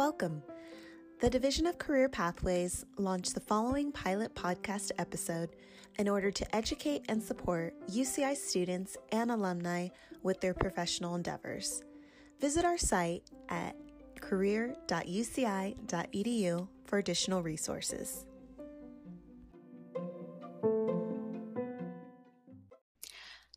welcome. The Division of Career Pathways launched the following pilot podcast episode in order to educate and support UCI students and alumni with their professional endeavors. Visit our site at career.uci.edu for additional resources.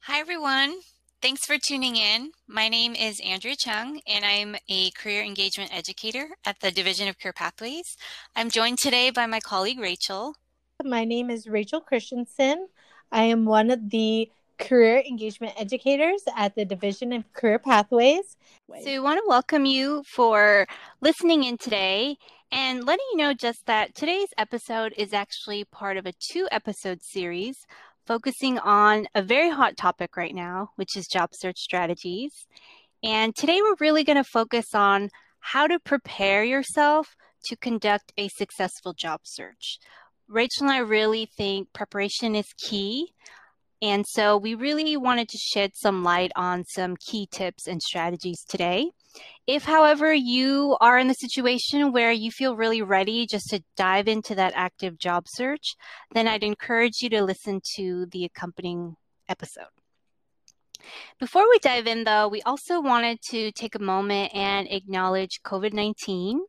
Hi, everyone. Thanks for tuning in. My name is Andrea Chung, and I'm a career engagement educator at the Division of Career Pathways. I'm joined today by my colleague Rachel. My name is Rachel Christensen. I am one of the career engagement educators at the Division of Career Pathways. So, we want to welcome you for listening in today and letting you know just that today's episode is actually part of a two episode series focusing on a very hot topic right now, which is job search strategies. And today we're really going to focus on how to prepare yourself to conduct a successful job search. Rachel and I really think preparation is key. And so we really wanted to shed some light on some key tips and strategies today. If, however, you are in the situation where you feel really ready just to dive into that active job search, then I'd encourage you to listen to the accompanying episode. Before we dive in, though, we also wanted to take a moment and acknowledge COVID 19.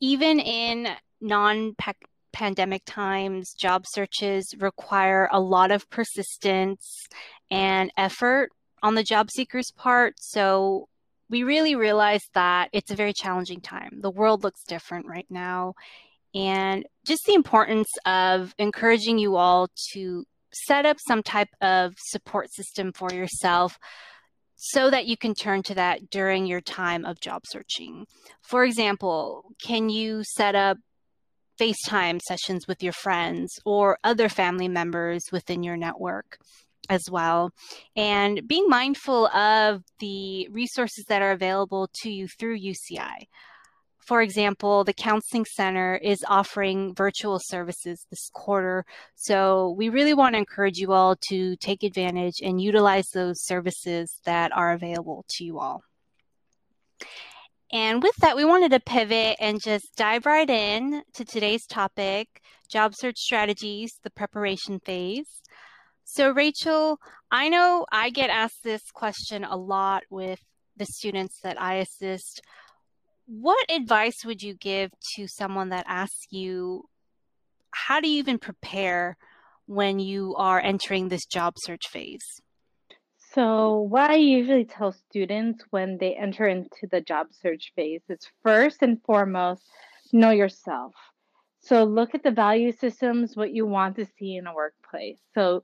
Even in non pandemic times, job searches require a lot of persistence and effort on the job seeker's part. So we really realized that it's a very challenging time. The world looks different right now. And just the importance of encouraging you all to set up some type of support system for yourself so that you can turn to that during your time of job searching. For example, can you set up FaceTime sessions with your friends or other family members within your network as well. And being mindful of the resources that are available to you through UCI. For example, the Counseling Center is offering virtual services this quarter. So we really want to encourage you all to take advantage and utilize those services that are available to you all. And with that, we wanted to pivot and just dive right in to today's topic job search strategies, the preparation phase. So, Rachel, I know I get asked this question a lot with the students that I assist. What advice would you give to someone that asks you, how do you even prepare when you are entering this job search phase? So, what I usually tell students when they enter into the job search phase is first and foremost, know yourself. So, look at the value systems, what you want to see in a workplace. So,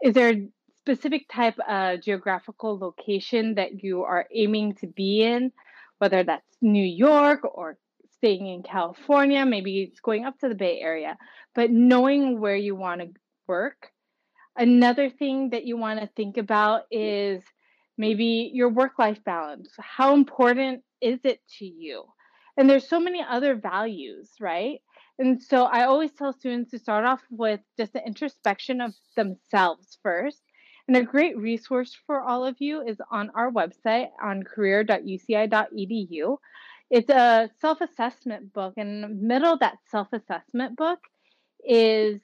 is there a specific type of geographical location that you are aiming to be in, whether that's New York or staying in California, maybe it's going up to the Bay Area, but knowing where you want to work Another thing that you want to think about is maybe your work life balance. How important is it to you? And there's so many other values, right? And so I always tell students to start off with just an introspection of themselves first. And a great resource for all of you is on our website on career.uci.edu. It's a self assessment book, and in the middle of that self assessment book is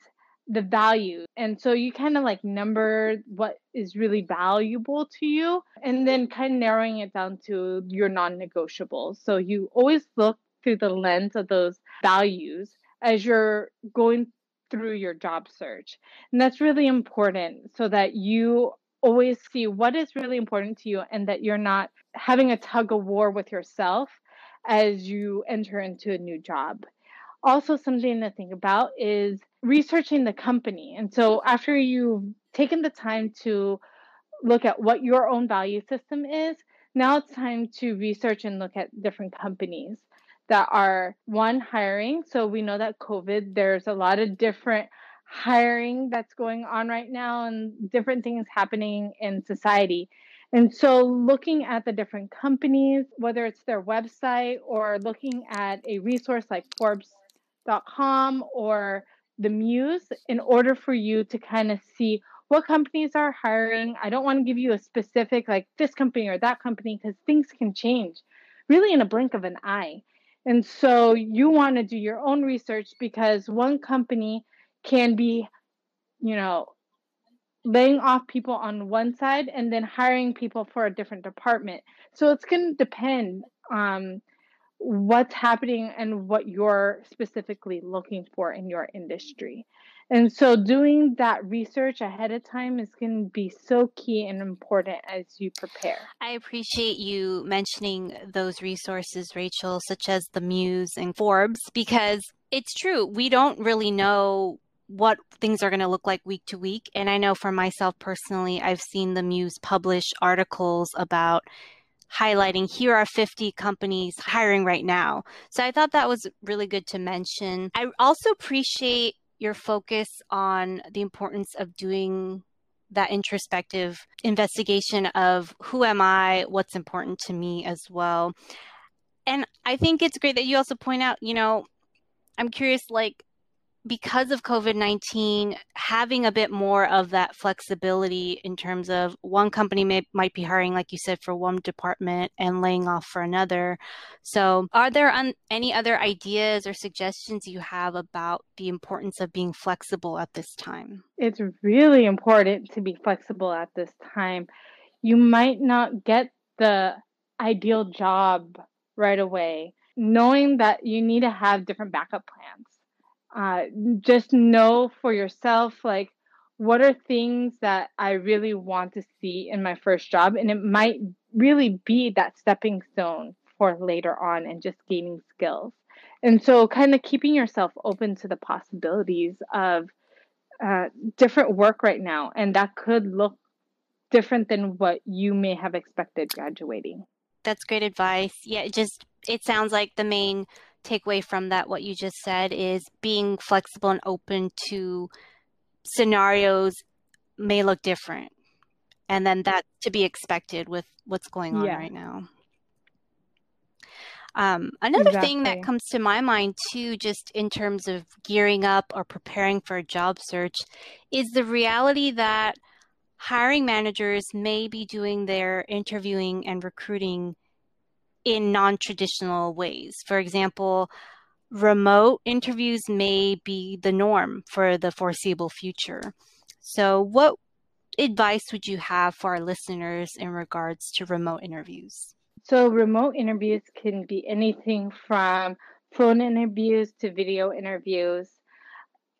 the value. And so you kind of like number what is really valuable to you and then kind of narrowing it down to your non negotiables. So you always look through the lens of those values as you're going through your job search. And that's really important so that you always see what is really important to you and that you're not having a tug of war with yourself as you enter into a new job. Also, something to think about is researching the company. And so after you've taken the time to look at what your own value system is, now it's time to research and look at different companies that are one hiring. So we know that COVID, there's a lot of different hiring that's going on right now and different things happening in society. And so looking at the different companies, whether it's their website or looking at a resource like Forbes.com or the muse in order for you to kind of see what companies are hiring. I don't want to give you a specific like this company or that company because things can change really in a blink of an eye. And so you want to do your own research because one company can be, you know, laying off people on one side and then hiring people for a different department. So it's going to depend um, what's happening and what you're specifically looking for in your industry. And so doing that research ahead of time is going to be so key and important as you prepare. I appreciate you mentioning those resources, Rachel, such as the Muse and Forbes, because it's true. We don't really know what things are going to look like week to week. And I know for myself personally, I've seen the Muse publish articles about highlighting here are 50 companies hiring right now. So I thought that was really good to mention. I also appreciate your focus on the importance of doing that introspective investigation of who am I, what's important to me as well. And I think it's great that you also point out, you know, I'm curious, like, because of COVID 19, having a bit more of that flexibility in terms of one company may, might be hiring, like you said, for one department and laying off for another. So, are there un- any other ideas or suggestions you have about the importance of being flexible at this time? It's really important to be flexible at this time. You might not get the ideal job right away, knowing that you need to have different backup plans uh, just know for yourself like what are things that I really want to see in my first job, and it might really be that stepping stone for later on and just gaining skills. And so, kind of keeping yourself open to the possibilities of uh, different work right now, and that could look different than what you may have expected graduating. That's great advice. Yeah, just it sounds like the main takeaway from that, what you just said, is being flexible and open to scenarios may look different. And then that to be expected with what's going on yeah. right now. Um, another exactly. thing that comes to my mind too, just in terms of gearing up or preparing for a job search, is the reality that hiring managers may be doing their interviewing and recruiting in non traditional ways. For example, remote interviews may be the norm for the foreseeable future. So, what advice would you have for our listeners in regards to remote interviews? So, remote interviews can be anything from phone interviews to video interviews.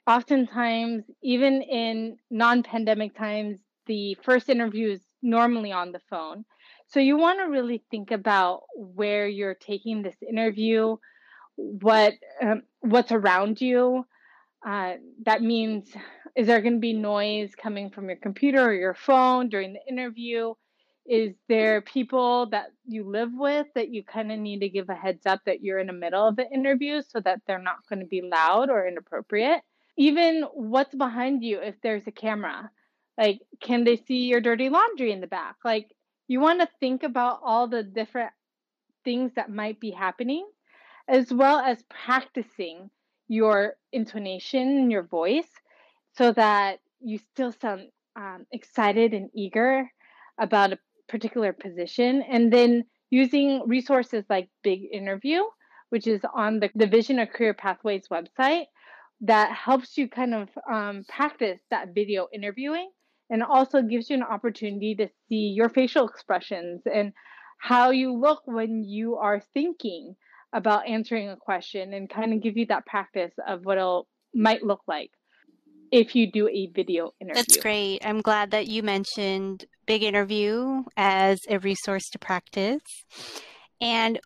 Oftentimes, even in non pandemic times, the first interview is normally on the phone. So you want to really think about where you're taking this interview, what um, what's around you. Uh, that means is there going to be noise coming from your computer or your phone during the interview? Is there people that you live with that you kind of need to give a heads up that you're in the middle of the interview so that they're not going to be loud or inappropriate? Even what's behind you if there's a camera. Like, can they see your dirty laundry in the back? Like, you want to think about all the different things that might be happening, as well as practicing your intonation and your voice so that you still sound um, excited and eager about a particular position. And then using resources like Big Interview, which is on the Division of Career Pathways website, that helps you kind of um, practice that video interviewing and also gives you an opportunity to see your facial expressions and how you look when you are thinking about answering a question and kind of give you that practice of what it might look like if you do a video interview. That's great. I'm glad that you mentioned Big Interview as a resource to practice. And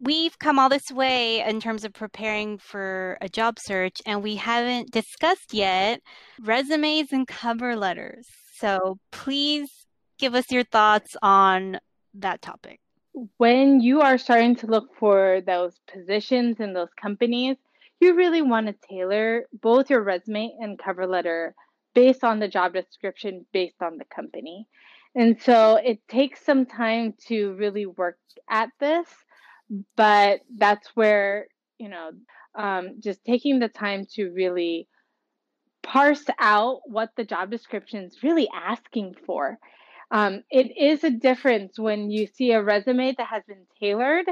we've come all this way in terms of preparing for a job search, and we haven't discussed yet resumes and cover letters. So please give us your thoughts on that topic. When you are starting to look for those positions in those companies, you really want to tailor both your resume and cover letter based on the job description, based on the company. And so it takes some time to really work at this but that's where you know um, just taking the time to really parse out what the job description is really asking for um, it is a difference when you see a resume that has been tailored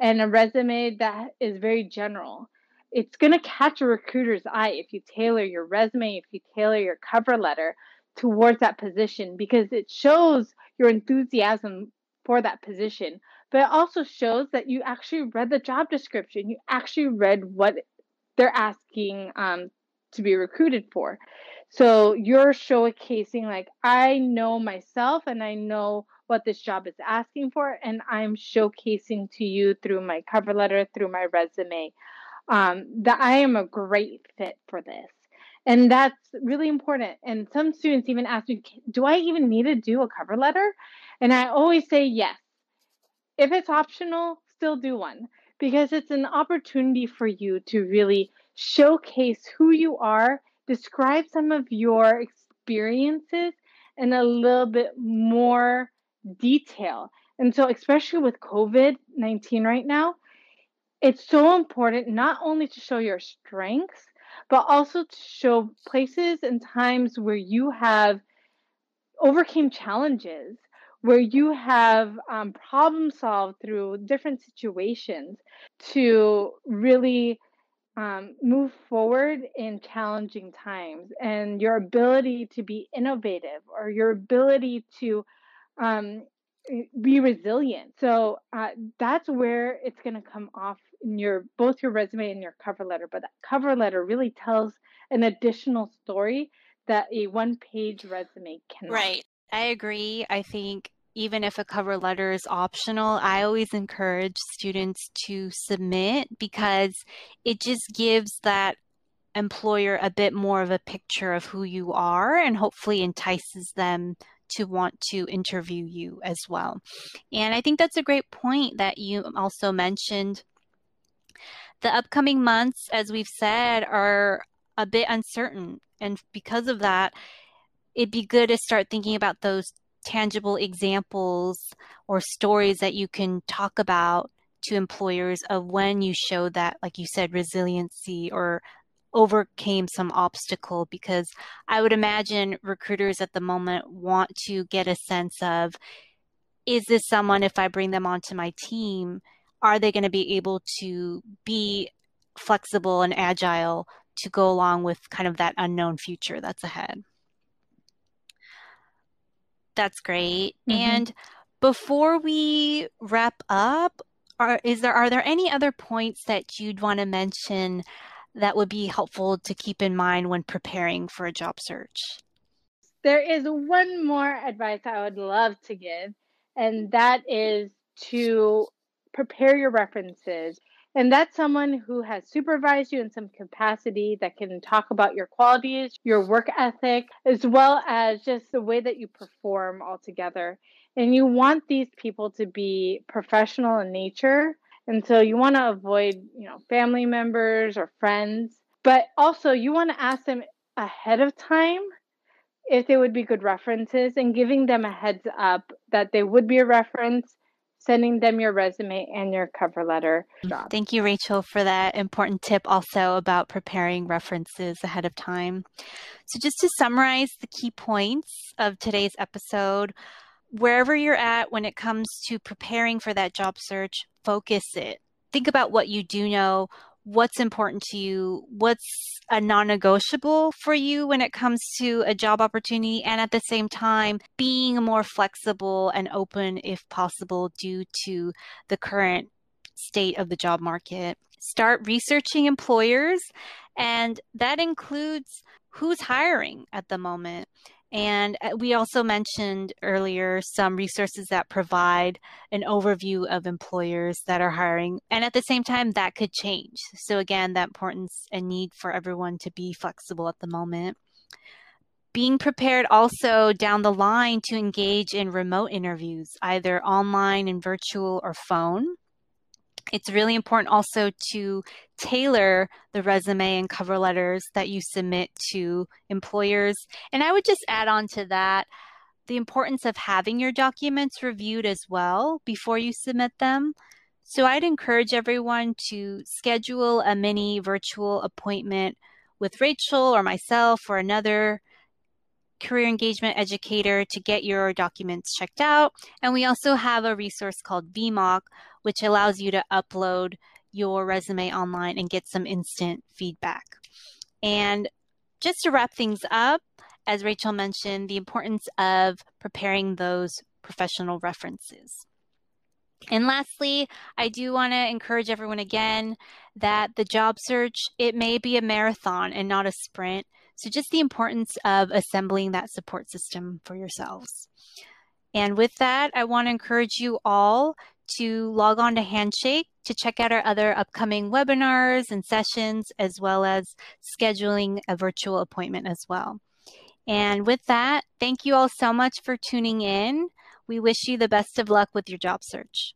and a resume that is very general. It's going to catch a recruiter's eye if you tailor your resume, if you tailor your cover letter towards that position because it shows your enthusiasm for that position. But it also shows that you actually read the job description. You actually read what they're asking um, to be recruited for. So you're showcasing, like, I know myself and I know what this job is asking for, and I'm showcasing to you through my cover letter, through my resume, um, that I am a great fit for this. And that's really important. And some students even ask me, Do I even need to do a cover letter? And I always say yes. If it's optional, still do one because it's an opportunity for you to really showcase who you are, describe some of your experiences in a little bit more detail. And so, especially with COVID 19 right now, it's so important not only to show your strengths, but also to show places and times where you have overcame challenges, where you have um, problem solved through different situations to really um, move forward in challenging times and your ability to be innovative or your ability to um, be resilient. So uh, that's where it's going to come off in your both your resume and your cover letter. But that cover letter really tells an additional story that a one page resume cannot. Right. I agree. I think even if a cover letter is optional, I always encourage students to submit because it just gives that employer a bit more of a picture of who you are and hopefully entices them to want to interview you as well. And I think that's a great point that you also mentioned. The upcoming months, as we've said, are a bit uncertain. And because of that, it'd be good to start thinking about those tangible examples or stories that you can talk about to employers of when you show that, like you said, resiliency or overcame some obstacle because I would imagine recruiters at the moment want to get a sense of is this someone, if I bring them onto my team, are they going to be able to be flexible and agile to go along with kind of that unknown future that's ahead? That's great. Mm-hmm. And before we wrap up, are is there are there any other points that you'd want to mention that would be helpful to keep in mind when preparing for a job search? There is one more advice I would love to give, and that is to prepare your references. And that's someone who has supervised you in some capacity that can talk about your qualities, your work ethic, as well as just the way that you perform altogether. And you want these people to be professional in nature and so you want to avoid, you know, family members or friends, but also you want to ask them ahead of time if they would be good references and giving them a heads up that they would be a reference sending them your resume and your cover letter. Mm, thank you, Rachel, for that important tip also about preparing references ahead of time. So, just to summarize the key points of today's episode, wherever you're at when it comes to preparing for that job search, focus it. Think about what you do know, what's important to you, what's a non negotiable for you when it comes to a job opportunity, and at the same time, being more flexible and open if possible due to the current state of the job market. Start researching employers, and that includes who's hiring at the moment and uh, we also mentioned earlier some resources that provide an overview of employers that are hiring. And at the same time, that could change. So, again, the importance and need for everyone to be flexible at the moment. Being prepared also down the line to engage in remote interviews, either online and virtual or phone. It's really important also to tailor the resume and cover letters that you submit to employers. And I would just add on to that the importance of having your documents reviewed as well before you submit them. So I'd encourage everyone to schedule a mini virtual appointment with Rachel or myself or another career engagement educator to get your documents checked out. And we also have a resource called VMock, which allows you to upload your resume online and get some instant feedback. And just to wrap things up, as Rachel mentioned, the importance of preparing those professional references. And lastly, I do want to encourage everyone again that the job search, it may be a marathon and not a sprint. So just the importance of assembling that support system for yourselves. And with that, I want to encourage you all to log on to Handshake to check out our other upcoming webinars and sessions, as well as scheduling a virtual appointment as well. And with that, thank you all so much for tuning in. We wish you the best of luck with your job search.